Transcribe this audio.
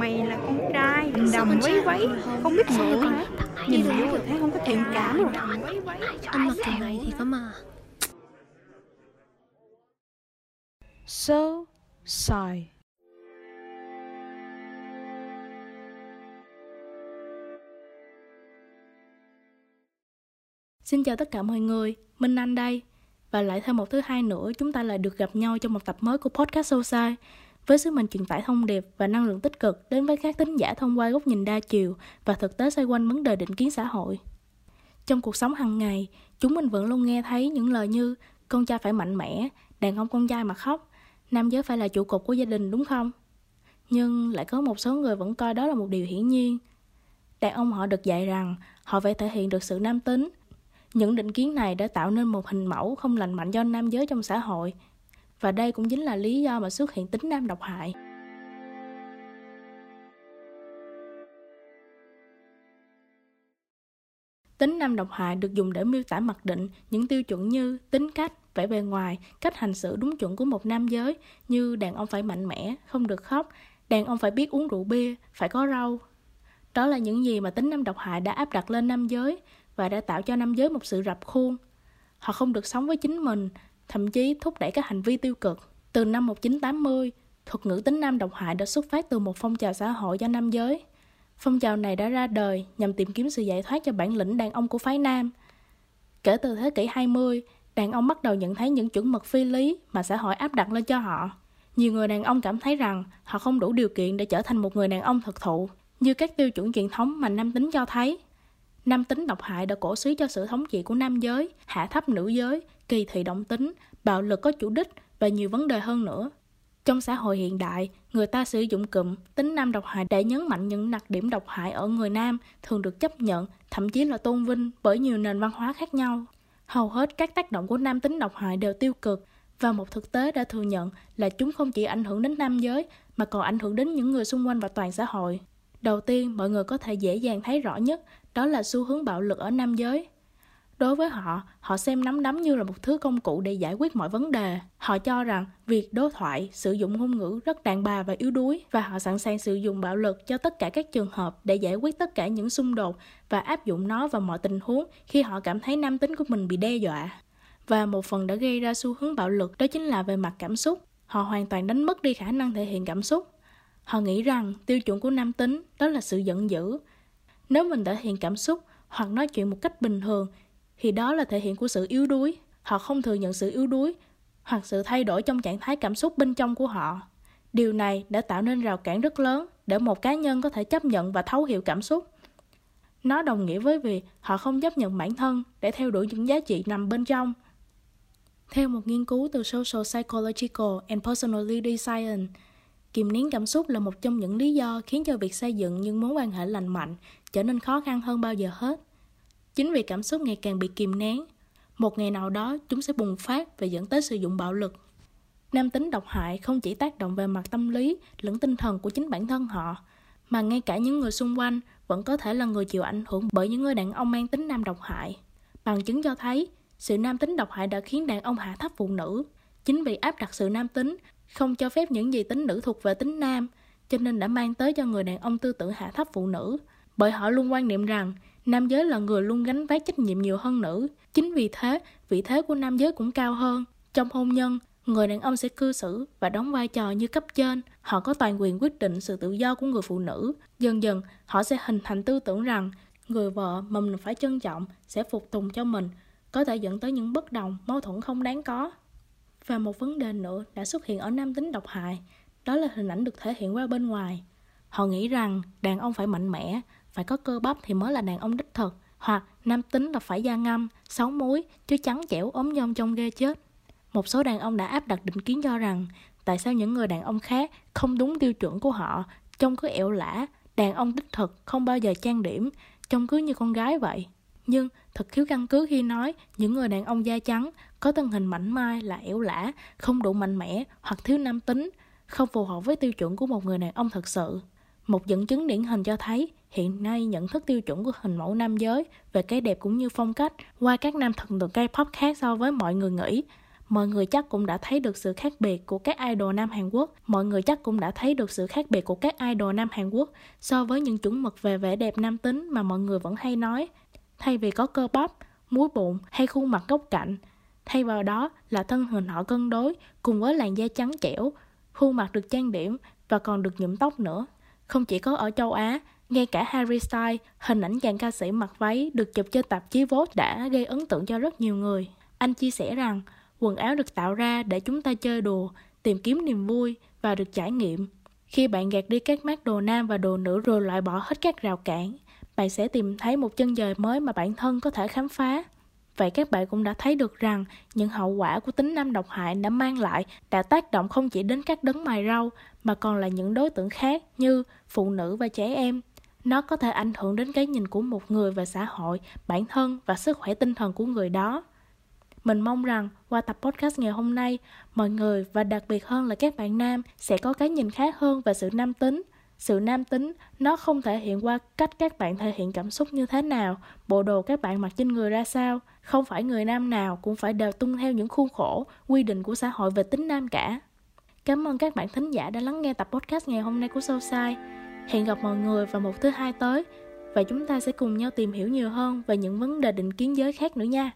mày là con trai đầm váy váy không biết ngựa hả? nhìn vô rồi thấy không có thiện cảm rồi. Anh mặc kiểu này thì có mà. So sigh. Xin chào tất cả mọi người, Minh Anh đây. Và lại thêm một thứ hai nữa, chúng ta lại được gặp nhau trong một tập mới của podcast Soulside với sứ mệnh truyền tải thông điệp và năng lượng tích cực đến với các thính giả thông qua góc nhìn đa chiều và thực tế xoay quanh vấn đề định kiến xã hội. Trong cuộc sống hàng ngày, chúng mình vẫn luôn nghe thấy những lời như con trai phải mạnh mẽ, đàn ông con trai mà khóc, nam giới phải là trụ cột của gia đình đúng không? Nhưng lại có một số người vẫn coi đó là một điều hiển nhiên. Đàn ông họ được dạy rằng họ phải thể hiện được sự nam tính. Những định kiến này đã tạo nên một hình mẫu không lành mạnh cho nam giới trong xã hội. Và đây cũng chính là lý do mà xuất hiện tính nam độc hại. Tính nam độc hại được dùng để miêu tả mặc định những tiêu chuẩn như tính cách, vẻ bề ngoài, cách hành xử đúng chuẩn của một nam giới như đàn ông phải mạnh mẽ, không được khóc, đàn ông phải biết uống rượu bia, phải có râu. Đó là những gì mà tính nam độc hại đã áp đặt lên nam giới và đã tạo cho nam giới một sự rập khuôn. Họ không được sống với chính mình, thậm chí thúc đẩy các hành vi tiêu cực. Từ năm 1980, thuật ngữ tính nam độc hại đã xuất phát từ một phong trào xã hội do nam giới. Phong trào này đã ra đời nhằm tìm kiếm sự giải thoát cho bản lĩnh đàn ông của phái nam. Kể từ thế kỷ 20, đàn ông bắt đầu nhận thấy những chuẩn mực phi lý mà xã hội áp đặt lên cho họ. Nhiều người đàn ông cảm thấy rằng họ không đủ điều kiện để trở thành một người đàn ông thực thụ, như các tiêu chuẩn truyền thống mà nam tính cho thấy. Nam tính độc hại đã cổ suý cho sự thống trị của nam giới, hạ thấp nữ giới, kỳ thị động tính, bạo lực có chủ đích và nhiều vấn đề hơn nữa. Trong xã hội hiện đại, người ta sử dụng cụm tính nam độc hại để nhấn mạnh những đặc điểm độc hại ở người nam thường được chấp nhận, thậm chí là tôn vinh bởi nhiều nền văn hóa khác nhau. Hầu hết các tác động của nam tính độc hại đều tiêu cực và một thực tế đã thừa nhận là chúng không chỉ ảnh hưởng đến nam giới mà còn ảnh hưởng đến những người xung quanh và toàn xã hội. Đầu tiên, mọi người có thể dễ dàng thấy rõ nhất đó là xu hướng bạo lực ở nam giới. Đối với họ, họ xem nắm đấm như là một thứ công cụ để giải quyết mọi vấn đề. Họ cho rằng việc đối thoại, sử dụng ngôn ngữ rất đàn bà và yếu đuối và họ sẵn sàng sử dụng bạo lực cho tất cả các trường hợp để giải quyết tất cả những xung đột và áp dụng nó vào mọi tình huống khi họ cảm thấy nam tính của mình bị đe dọa. Và một phần đã gây ra xu hướng bạo lực đó chính là về mặt cảm xúc. Họ hoàn toàn đánh mất đi khả năng thể hiện cảm xúc. Họ nghĩ rằng tiêu chuẩn của nam tính đó là sự giận dữ. Nếu mình thể hiện cảm xúc hoặc nói chuyện một cách bình thường thì đó là thể hiện của sự yếu đuối. Họ không thừa nhận sự yếu đuối hoặc sự thay đổi trong trạng thái cảm xúc bên trong của họ. Điều này đã tạo nên rào cản rất lớn để một cá nhân có thể chấp nhận và thấu hiểu cảm xúc. Nó đồng nghĩa với việc họ không chấp nhận bản thân để theo đuổi những giá trị nằm bên trong. Theo một nghiên cứu từ Social Psychological and Personality Science, kìm nén cảm xúc là một trong những lý do khiến cho việc xây dựng những mối quan hệ lành mạnh trở nên khó khăn hơn bao giờ hết. Chính vì cảm xúc ngày càng bị kìm nén, một ngày nào đó chúng sẽ bùng phát và dẫn tới sử dụng bạo lực. Nam tính độc hại không chỉ tác động về mặt tâm lý lẫn tinh thần của chính bản thân họ, mà ngay cả những người xung quanh vẫn có thể là người chịu ảnh hưởng bởi những người đàn ông mang tính nam độc hại. Bằng chứng cho thấy, sự nam tính độc hại đã khiến đàn ông hạ thấp phụ nữ. Chính vì áp đặt sự nam tính, không cho phép những gì tính nữ thuộc về tính nam, cho nên đã mang tới cho người đàn ông tư tưởng hạ thấp phụ nữ. Bởi họ luôn quan niệm rằng nam giới là người luôn gánh vác trách nhiệm nhiều hơn nữ. Chính vì thế, vị thế của nam giới cũng cao hơn. Trong hôn nhân, người đàn ông sẽ cư xử và đóng vai trò như cấp trên. Họ có toàn quyền quyết định sự tự do của người phụ nữ. Dần dần, họ sẽ hình thành tư tưởng rằng người vợ mà mình phải trân trọng sẽ phục tùng cho mình, có thể dẫn tới những bất đồng, mâu thuẫn không đáng có. Và một vấn đề nữa đã xuất hiện ở nam tính độc hại, đó là hình ảnh được thể hiện qua bên ngoài. Họ nghĩ rằng đàn ông phải mạnh mẽ, phải có cơ bắp thì mới là đàn ông đích thực hoặc nam tính là phải da ngâm sáu múi chứ trắng chẻo ốm nhom trong ghê chết một số đàn ông đã áp đặt định kiến cho rằng tại sao những người đàn ông khác không đúng tiêu chuẩn của họ trông cứ ẻo lả đàn ông đích thực không bao giờ trang điểm trông cứ như con gái vậy nhưng thật thiếu căn cứ khi nói những người đàn ông da trắng có thân hình mảnh mai là ẻo lả, không đủ mạnh mẽ hoặc thiếu nam tính, không phù hợp với tiêu chuẩn của một người đàn ông thật sự một dẫn chứng điển hình cho thấy hiện nay nhận thức tiêu chuẩn của hình mẫu nam giới về cái đẹp cũng như phong cách qua các nam thần tượng K-pop khác so với mọi người nghĩ. mọi người chắc cũng đã thấy được sự khác biệt của các idol nam Hàn Quốc. Mọi người chắc cũng đã thấy được sự khác biệt của các idol nam Hàn Quốc so với những chuẩn mực về vẻ đẹp nam tính mà mọi người vẫn hay nói. Thay vì có cơ bắp, múi bụng hay khuôn mặt góc cạnh, thay vào đó là thân hình họ cân đối cùng với làn da trắng trẻo, khuôn mặt được trang điểm và còn được nhuộm tóc nữa. Không chỉ có ở châu Á, ngay cả Harry Styles, hình ảnh chàng ca sĩ mặc váy được chụp trên tạp chí Vogue đã gây ấn tượng cho rất nhiều người. Anh chia sẻ rằng, quần áo được tạo ra để chúng ta chơi đùa, tìm kiếm niềm vui và được trải nghiệm. Khi bạn gạt đi các mát đồ nam và đồ nữ rồi loại bỏ hết các rào cản, bạn sẽ tìm thấy một chân trời mới mà bản thân có thể khám phá. Vậy các bạn cũng đã thấy được rằng những hậu quả của tính nam độc hại đã mang lại đã tác động không chỉ đến các đấng mài rau mà còn là những đối tượng khác như phụ nữ và trẻ em. Nó có thể ảnh hưởng đến cái nhìn của một người về xã hội, bản thân và sức khỏe tinh thần của người đó. Mình mong rằng qua tập podcast ngày hôm nay, mọi người và đặc biệt hơn là các bạn nam sẽ có cái nhìn khác hơn về sự nam tính. Sự nam tính nó không thể hiện qua cách các bạn thể hiện cảm xúc như thế nào, bộ đồ các bạn mặc trên người ra sao. Không phải người nam nào cũng phải đều tuân theo những khuôn khổ, quy định của xã hội về tính nam cả. Cảm ơn các bạn thính giả đã lắng nghe tập podcast ngày hôm nay của Soulside. Hẹn gặp mọi người vào một thứ hai tới và chúng ta sẽ cùng nhau tìm hiểu nhiều hơn về những vấn đề định kiến giới khác nữa nha.